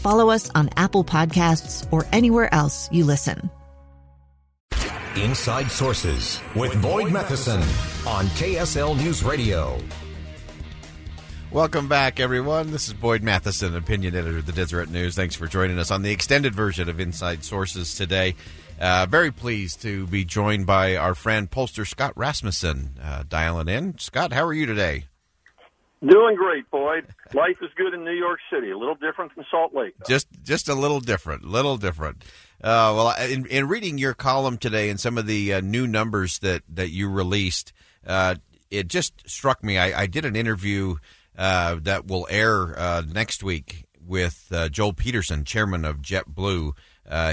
follow us on Apple Podcasts, or anywhere else you listen. Inside Sources with Boyd Matheson on KSL News Radio. Welcome back, everyone. This is Boyd Matheson, opinion editor of the Deseret News. Thanks for joining us on the extended version of Inside Sources today. Uh, very pleased to be joined by our friend pollster Scott Rasmussen uh, dialing in. Scott, how are you today? Doing great, Boyd. Life is good in New York City. A little different from Salt Lake. Though. Just, just a little different. Little different. Uh, well, in, in, reading your column today and some of the uh, new numbers that that you released, uh, it just struck me. I, I did an interview uh, that will air uh, next week with uh, Joel Peterson, chairman of JetBlue.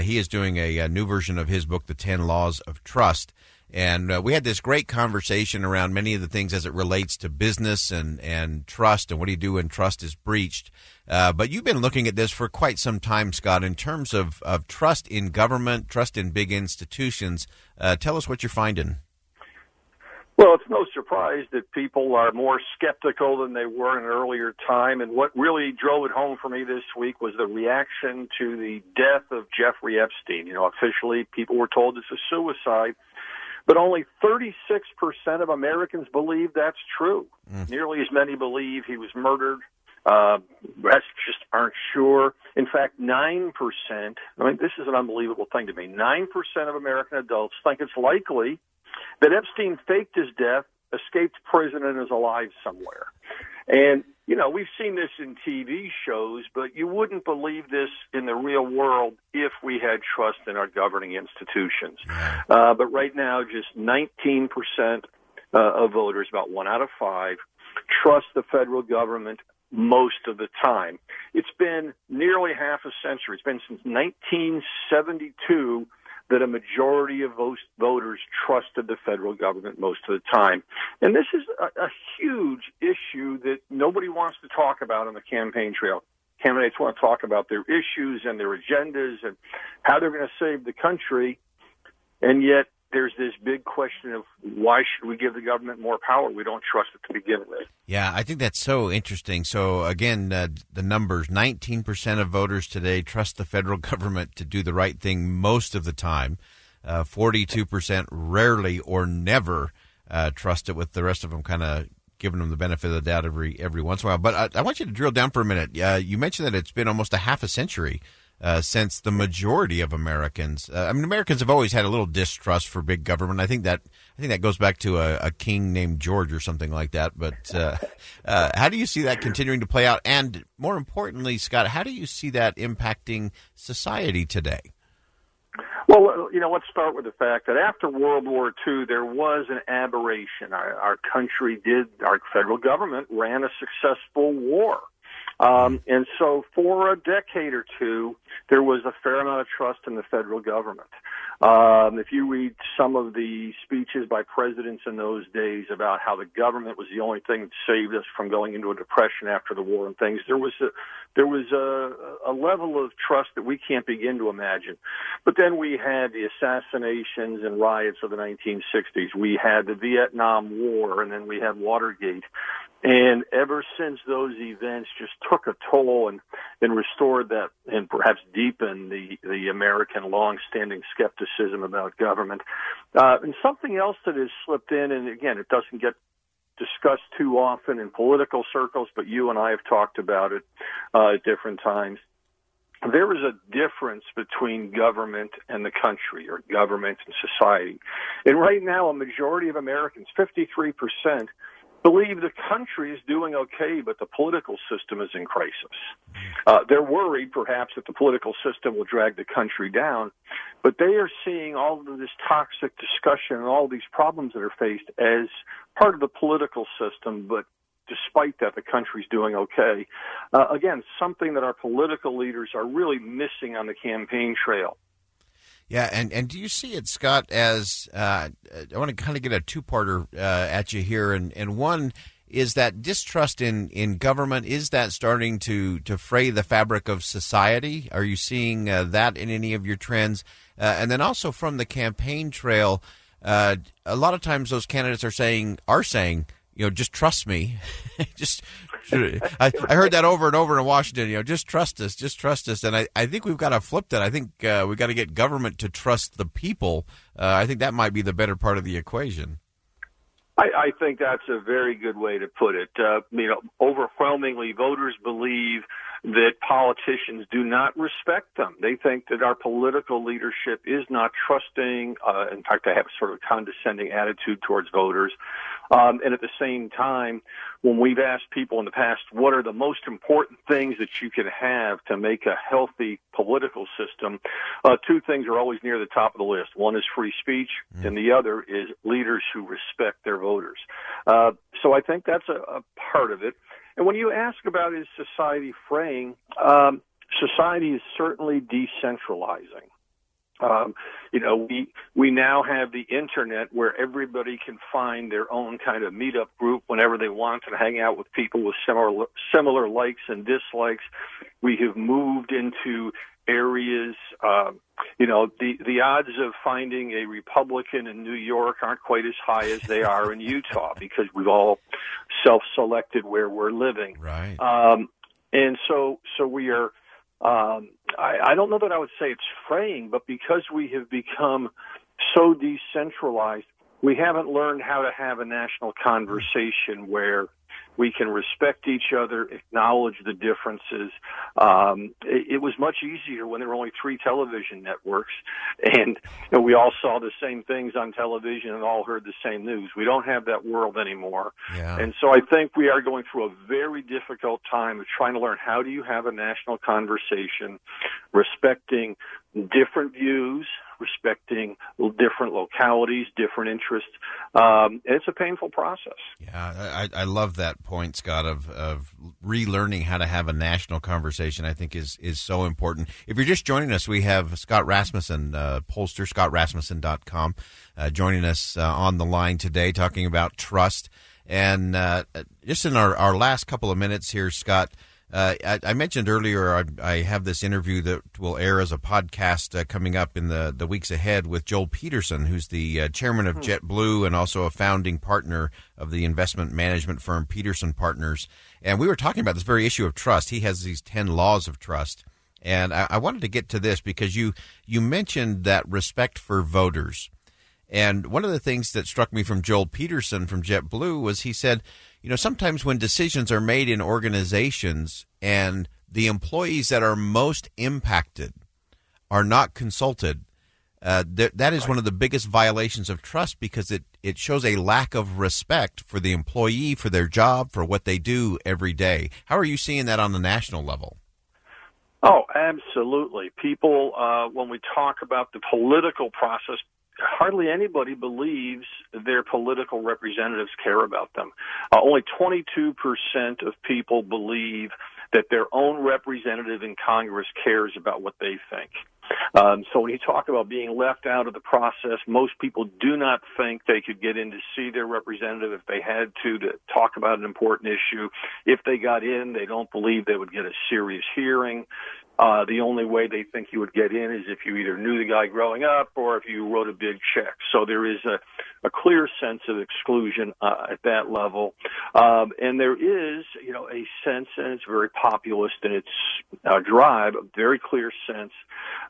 he is doing a, a, new version of his book, The Ten Laws of Trust. And uh, we had this great conversation around many of the things as it relates to business and, and trust and what do you do when trust is breached. Uh, but you've been looking at this for quite some time, Scott, in terms of, of trust in government, trust in big institutions. Uh, tell us what you're finding. Well, it's no surprise that people are more skeptical than they were in an earlier time. And what really drove it home for me this week was the reaction to the death of Jeffrey Epstein. You know, officially, people were told it's a suicide but only 36% of Americans believe that's true. Mm. Nearly as many believe he was murdered. Uh, rest just aren't sure. In fact, 9%, I mean, this is an unbelievable thing to me. 9% of American adults think it's likely that Epstein faked his death, escaped prison, and is alive somewhere. And you know, we've seen this in TV shows, but you wouldn't believe this in the real world if we had trust in our governing institutions. Uh, but right now, just 19% uh, of voters, about one out of five, trust the federal government most of the time. It's been nearly half a century. It's been since 1972 that a majority of voters trusted the federal government most of the time. And this is a, a huge issue that nobody wants to talk about on the campaign trail. Candidates want to talk about their issues and their agendas and how they're going to save the country. And yet there's this big question of why should we give the government more power? We don't trust it to begin with. Yeah, I think that's so interesting. So again, uh, the numbers: 19% of voters today trust the federal government to do the right thing most of the time. Uh, 42% rarely or never uh, trust it, with the rest of them kind of giving them the benefit of the doubt every every once in a while. But I, I want you to drill down for a minute. Uh, you mentioned that it's been almost a half a century uh, since the majority of Americans. Uh, I mean, Americans have always had a little distrust for big government. I think that I think that goes back to a, a king named George or something like that. But uh, uh how do you see that continuing to play out? And more importantly, Scott, how do you see that impacting society today? Well, you know, let's start with the fact that after World War II, there was an aberration. Our, our country did, our federal government ran a successful war. Um, and so for a decade or two, there was a fair amount of trust in the federal government. Um, if you read some of the speeches by presidents in those days about how the government was the only thing that saved us from going into a depression after the war and things, there was a, there was a, a level of trust that we can't begin to imagine. But then we had the assassinations and riots of the 1960s. We had the Vietnam War, and then we had Watergate. And ever since those events just took a toll and, and restored that and perhaps deepened the, the American long-standing skepticism about government. Uh, and something else that has slipped in, and again, it doesn't get discussed too often in political circles, but you and I have talked about it uh, at different times, there is a difference between government and the country or government and society. And right now, a majority of Americans, 53%, believe the country is doing okay, but the political system is in crisis. Uh, they're worried, perhaps, that the political system will drag the country down, but they are seeing all of this toxic discussion and all these problems that are faced as part of the political system, but despite that, the country's doing okay. Uh, again, something that our political leaders are really missing on the campaign trail. Yeah, and, and do you see it, Scott, as uh, I want to kind of get a two parter uh, at you here, and, and one is that distrust in, in government is that starting to, to fray the fabric of society? Are you seeing uh, that in any of your trends? Uh, and then also from the campaign trail, uh, a lot of times those candidates are saying are saying you know, just trust me. just, I, I heard that over and over in Washington. You know, just trust us, just trust us. And I, I think we've got to flip that. I think uh, we've got to get government to trust the people. Uh, I think that might be the better part of the equation. I, I think that's a very good way to put it. Uh, you know, overwhelmingly, voters believe that politicians do not respect them. They think that our political leadership is not trusting. Uh, in fact, they have a sort of condescending attitude towards voters. Um, and at the same time, when we've asked people in the past, what are the most important things that you can have to make a healthy political system, uh, two things are always near the top of the list. One is free speech, mm. and the other is leaders who respect their voters. Uh, so I think that's a, a part of it. And when you ask about is society fraying, um, society is certainly decentralizing. Um, you know, we we now have the internet where everybody can find their own kind of meetup group whenever they want and hang out with people with similar similar likes and dislikes. We have moved into areas. Uh, you know, the the odds of finding a Republican in New York aren't quite as high as they are in Utah because we've all self-selected where we're living. Right. Um, and so so we are um, I, I don't know that I would say it's fraying, but because we have become so decentralized, we haven't learned how to have a national conversation where we can respect each other, acknowledge the differences. Um, it, it was much easier when there were only three television networks, and, and we all saw the same things on television and all heard the same news. We don't have that world anymore, yeah. and so I think we are going through a very difficult time of trying to learn how do you have a national conversation, respecting different views, respecting different localities, different interests. Um, it's a painful process. Yeah, I, I love that point, Scott, of, of relearning how to have a national conversation. I think is is so important. If you're just joining us, we have Scott Rasmussen, uh, pollster, scottrasmussen.com, uh, joining us uh, on the line today, talking about trust. And uh, just in our, our last couple of minutes here, Scott, uh, I, I, mentioned earlier I, I, have this interview that will air as a podcast uh, coming up in the, the weeks ahead with Joel Peterson, who's the uh, chairman of hmm. JetBlue and also a founding partner of the investment management firm Peterson Partners. And we were talking about this very issue of trust. He has these 10 laws of trust. And I, I wanted to get to this because you, you mentioned that respect for voters. And one of the things that struck me from Joel Peterson from JetBlue was he said, you know, sometimes when decisions are made in organizations and the employees that are most impacted are not consulted, uh, th- that is right. one of the biggest violations of trust because it, it shows a lack of respect for the employee, for their job, for what they do every day. How are you seeing that on the national level? Oh, absolutely. People, uh, when we talk about the political process, hardly anybody believes their political representatives care about them. Uh, only 22% of people believe that their own representative in Congress cares about what they think. Um, so when you talk about being left out of the process, most people do not think they could get in to see their representative if they had to to talk about an important issue. If they got in, they don't believe they would get a serious hearing. Uh, the only way they think you would get in is if you either knew the guy growing up or if you wrote a big check. So there is a, a clear sense of exclusion uh, at that level. Um, and there is, you know, a sense, and it's very populist in its uh, drive, a very clear sense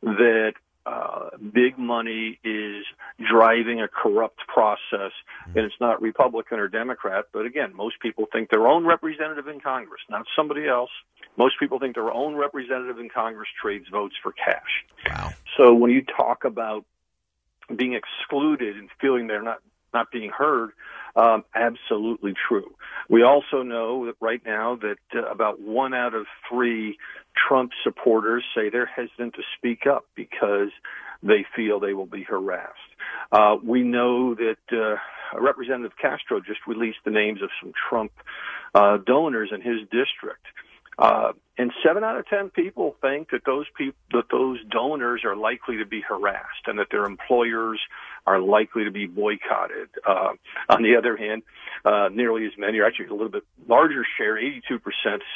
that uh, big money is driving a corrupt process, and it's not Republican or Democrat. But again, most people think their own representative in Congress, not somebody else. Most people think their own representative in Congress trades votes for cash. Wow. So when you talk about being excluded and feeling they're not not being heard, um, absolutely true. We also know that right now that uh, about one out of three Trump supporters say they're hesitant to speak up because they feel they will be harassed. Uh, we know that uh, Representative Castro just released the names of some Trump uh, donors in his district. Uh, and seven out of ten people think that those people that those donors are likely to be harassed and that their employers are likely to be boycotted. Uh, on the other hand, uh, nearly as many, or actually a little bit larger share, 82%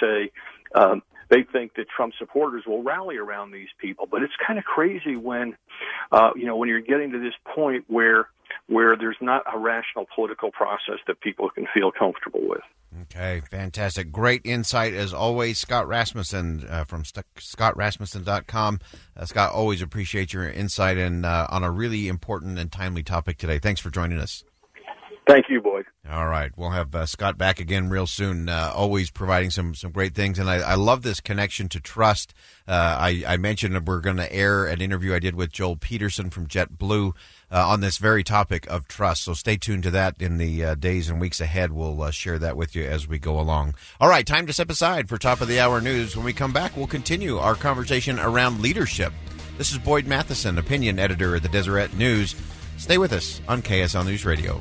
say um, they think that Trump supporters will rally around these people. But it's kind of crazy when, uh, you know, when you're getting to this point where where there's not a rational political process that people can feel comfortable with. Okay, fantastic. Great insight as always. Scott Rasmussen uh, from St- scottrasmussen.com. Uh, Scott, always appreciate your insight and uh, on a really important and timely topic today. Thanks for joining us. Thank you, Boyd. All right, we'll have uh, Scott back again real soon. Uh, always providing some some great things, and I, I love this connection to trust. Uh, I, I, mentioned we're going to air an interview I did with Joel Peterson from JetBlue uh, on this very topic of trust. So stay tuned to that in the uh, days and weeks ahead. We'll uh, share that with you as we go along. All right, time to step aside for top of the hour news. When we come back, we'll continue our conversation around leadership. This is Boyd Matheson, opinion editor of the Deseret News. Stay with us on KSL News Radio.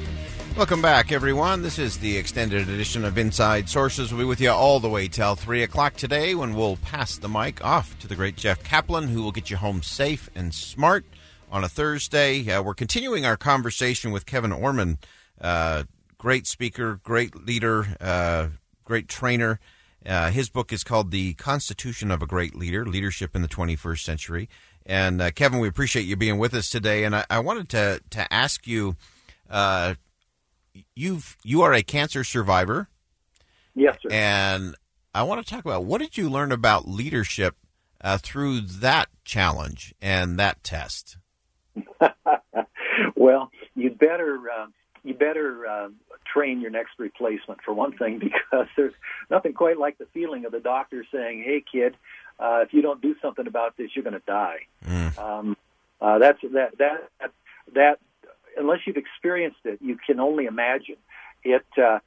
Welcome back, everyone. This is the extended edition of Inside Sources. We'll be with you all the way till 3 o'clock today when we'll pass the mic off to the great Jeff Caplan, who will get you home safe and smart on a Thursday. Uh, we're continuing our conversation with Kevin Ormond, uh, great speaker, great leader, uh, great trainer. Uh, his book is called The Constitution of a Great Leader Leadership in the 21st Century. And uh, Kevin, we appreciate you being with us today. And I, I wanted to to ask you, uh, you've you are a cancer survivor. Yes, sir. And I want to talk about what did you learn about leadership uh, through that challenge and that test. well, you better uh, you better uh, train your next replacement for one thing because there's nothing quite like the feeling of the doctor saying, "Hey, kid." uh, if you don't do something about this, you're going to die. Mm. Um, uh, that's that that that unless you've experienced it, you can only imagine it. Uh,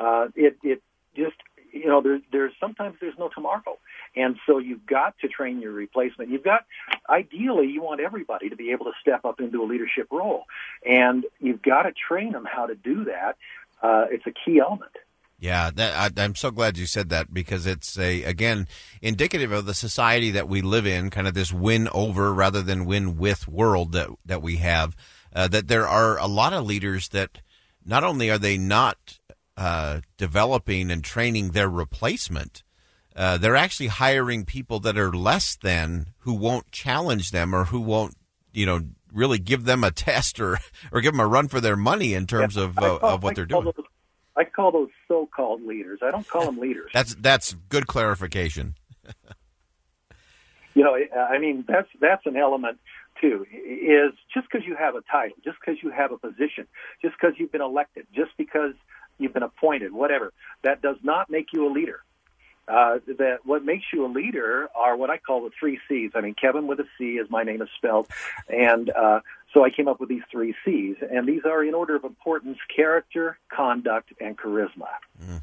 uh, it it just you know there's there's sometimes there's no tomorrow, and so you've got to train your replacement. You've got ideally you want everybody to be able to step up into a leadership role, and you've got to train them how to do that. Uh, it's a key element. Yeah, that, I, am so glad you said that because it's a again indicative of the society that we live in, kind of this win over rather than win with world that that we have. Uh, that there are a lot of leaders that not only are they not uh, developing and training their replacement, uh, they're actually hiring people that are less than who won't challenge them or who won't, you know, really give them a test or or give them a run for their money in terms yeah, of uh, of what they're doing. Those, I call those so-called leaders. I don't call them leaders. that's that's good clarification. you know, I mean that's that's an element too is just because you have a title, just because you have a position, just because you've been elected, just because you've been appointed, whatever, that does not make you a leader. Uh, that what makes you a leader are what I call the three C's. I mean, Kevin with a C, as my name is spelled, and uh, so I came up with these three C's, and these are in order of importance: character, conduct, and charisma. Mm.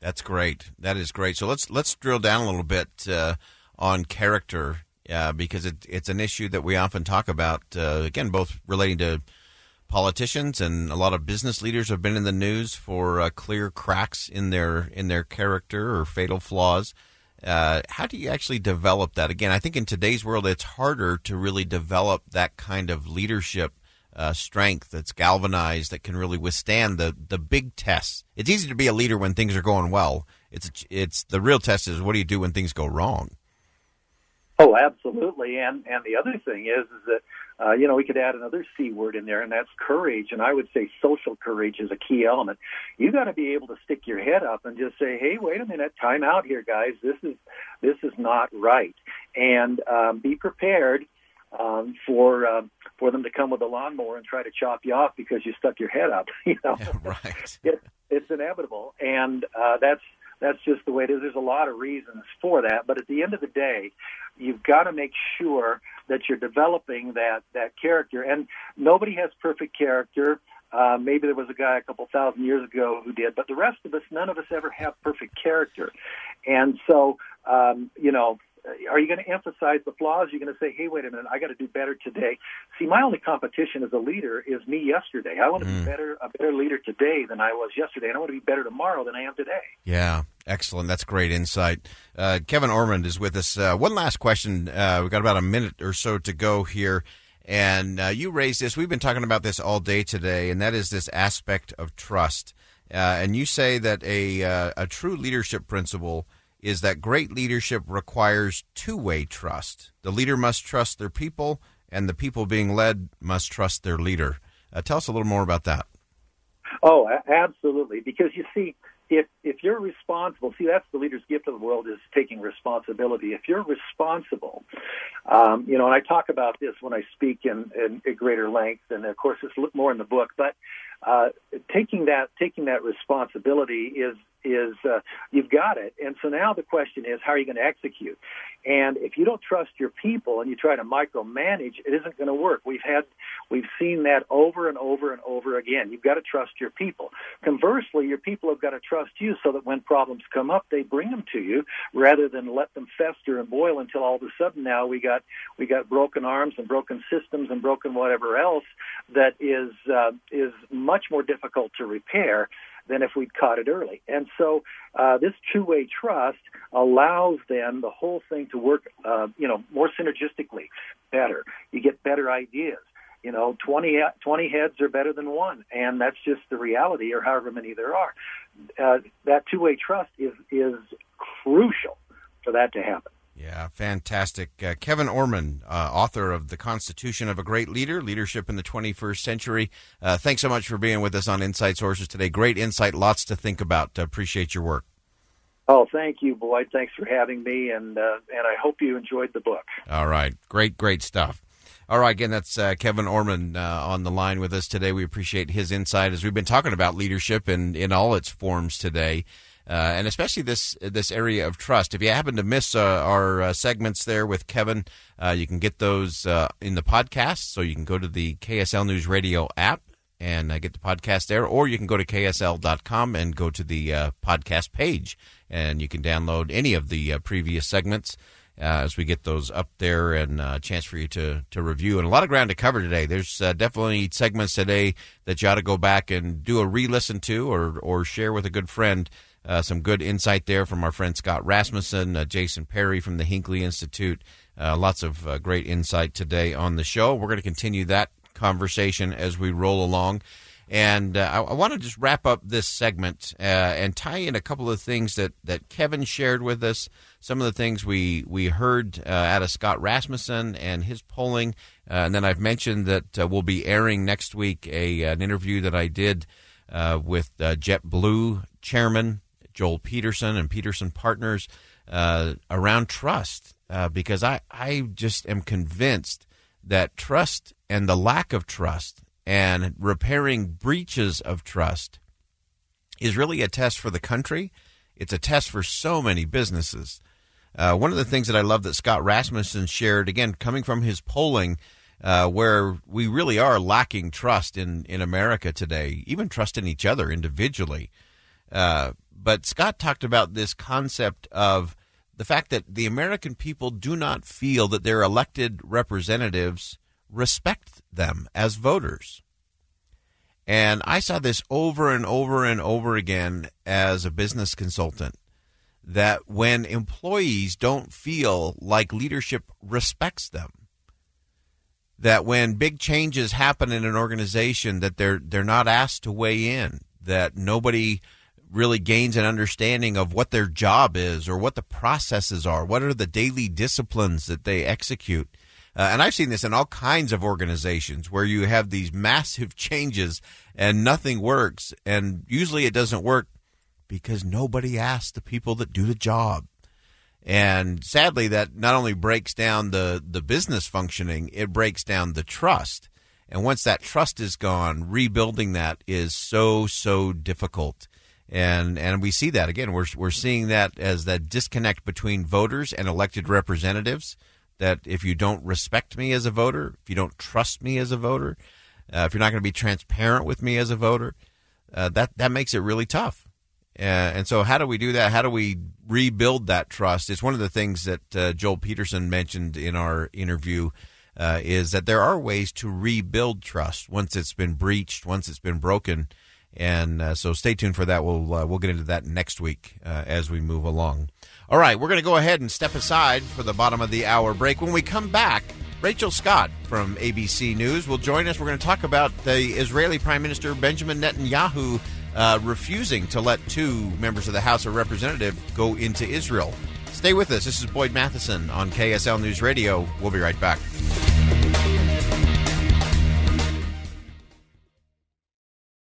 That's great. That is great. So let's let's drill down a little bit uh, on character uh, because it, it's an issue that we often talk about. Uh, again, both relating to politicians and a lot of business leaders have been in the news for uh, clear cracks in their in their character or fatal flaws. Uh, how do you actually develop that? Again, I think in today's world, it's harder to really develop that kind of leadership uh, strength that's galvanized that can really withstand the the big tests. It's easy to be a leader when things are going well. It's it's the real test is what do you do when things go wrong. Oh, absolutely. And and the other thing is is that uh, you know, we could add another C word in there, and that's courage. And I would say social courage is a key element. You got to be able to stick your head up and just say, "Hey, wait a minute, time out here, guys. This is this is not right," and um, be prepared um, for um, for them to come with a lawnmower and try to chop you off because you stuck your head up. You know, yeah, right? it, it's inevitable, and uh, that's that's just the way it is. There's a lot of reasons for that, but at the end of the day, you've got to make sure that you're developing that that character. And nobody has perfect character. Uh, maybe there was a guy a couple thousand years ago who did, but the rest of us, none of us ever have perfect character. And so, um, you know, are you going to emphasize the flaws? You're going to say, hey, wait a minute, I got to do better today. See, my only competition as a leader is me yesterday. I want to mm. be better, a better leader today than I was yesterday, and I want to be better tomorrow than I am today. Yeah, excellent. That's great insight. Uh, Kevin Ormond is with us. Uh, one last question. Uh, we've got about a minute or so to go here. And uh, you raised this. We've been talking about this all day today, and that is this aspect of trust. Uh, and you say that a, uh, a true leadership principle – is that great leadership requires two way trust. The leader must trust their people, and the people being led must trust their leader. Uh, tell us a little more about that. Oh, absolutely. Because you see, if if you're responsible, see that's the leader's gift of the world is taking responsibility. If you're responsible, um, you know, and I talk about this when I speak in, in, in greater length, and of course it's more in the book. But uh, taking that taking that responsibility is is uh, you've got it. And so now the question is, how are you going to execute? And if you don't trust your people and you try to micromanage, it isn't going to work. We've had, we've seen that over and over and over again. You've got to trust your people. Conversely, your people have got to trust you so that when problems come up, they bring them to you rather than let them fester and boil until all of a sudden now we got we got broken arms and broken systems and broken whatever else that is uh, is much more difficult to repair than if we'd caught it early. And so uh, this two-way trust allows then the whole thing to work, uh, you know, more synergistically, better. You get better ideas. You know, 20, 20 heads are better than one, and that's just the reality, or however many there are. Uh, that two-way trust is is crucial for that to happen. Yeah, fantastic. Uh, Kevin Ormond, uh, author of The Constitution of a Great Leader Leadership in the 21st Century. Uh, thanks so much for being with us on Inside Sources today. Great insight, lots to think about. appreciate your work. Oh, thank you, Boyd. Thanks for having me, and uh, and I hope you enjoyed the book. All right, great, great stuff. All right, again, that's uh, Kevin Ormond uh, on the line with us today. We appreciate his insight as we've been talking about leadership in, in all its forms today uh, and especially this this area of trust. If you happen to miss uh, our uh, segments there with Kevin, uh, you can get those uh, in the podcast. So you can go to the KSL News Radio app and uh, get the podcast there, or you can go to ksl.com and go to the podcast page, and you can download any of the previous segments. as we get those up there and a chance for you to, to review and a lot of ground to cover today. There's definitely segments today that you ought to go back and do a re-listen to or, or share with a good friend uh, some good insight there from our friend Scott Rasmussen, uh, Jason Perry from the Hinckley Institute. Uh, lots of uh, great insight today on the show. We're going to continue that conversation as we roll along. And uh, I, I want to just wrap up this segment uh, and tie in a couple of things that, that Kevin shared with us, some of the things we, we heard out of Scott Rasmussen and his polling. and then I've mentioned that we'll be airing next week a, an interview that I did with JetBlue chairman Joel Peterson and Peterson Partners uh, around trust uh, because I, I just am convinced that trust and the lack of trust and repairing breaches of trust is really a test for the country. It's a test for so many businesses. Uh, one of the things that I love that Scott Rasmussen shared, again, coming from his polling, uh, where we really are lacking trust in, in America today, even trust in each other individually. Uh, but Scott talked about this concept of the fact that the American people do not feel that their elected representatives respect them as voters. And I saw this over and over and over again as a business consultant that when employees don't feel like leadership respects them, that when big changes happen in an organization that they're they're not asked to weigh in, that nobody really gains an understanding of what their job is or what the processes are, what are the daily disciplines that they execute. Uh, and I've seen this in all kinds of organizations where you have these massive changes and nothing works. And usually it doesn't work because nobody asks the people that do the job. And sadly, that not only breaks down the, the business functioning, it breaks down the trust. And once that trust is gone, rebuilding that is so, so difficult. And and we see that again. We're we're seeing that as that disconnect between voters and elected representatives. That if you don't respect me as a voter, if you don't trust me as a voter, uh, if you're not going to be transparent with me as a voter, uh, that that makes it really tough. Uh, and so, how do we do that? How do we rebuild that trust? It's one of the things that uh, Joel Peterson mentioned in our interview. Uh, is that there are ways to rebuild trust once it's been breached, once it's been broken, and uh, so stay tuned for that. We'll uh, we'll get into that next week uh, as we move along. All right, we're going to go ahead and step aside for the bottom of the hour break. When we come back, Rachel Scott from ABC News will join us. We're going to talk about the Israeli Prime Minister Benjamin Netanyahu uh, refusing to let two members of the House of Representatives go into Israel. Stay with us. This is Boyd Matheson on KSL News Radio. We'll be right back.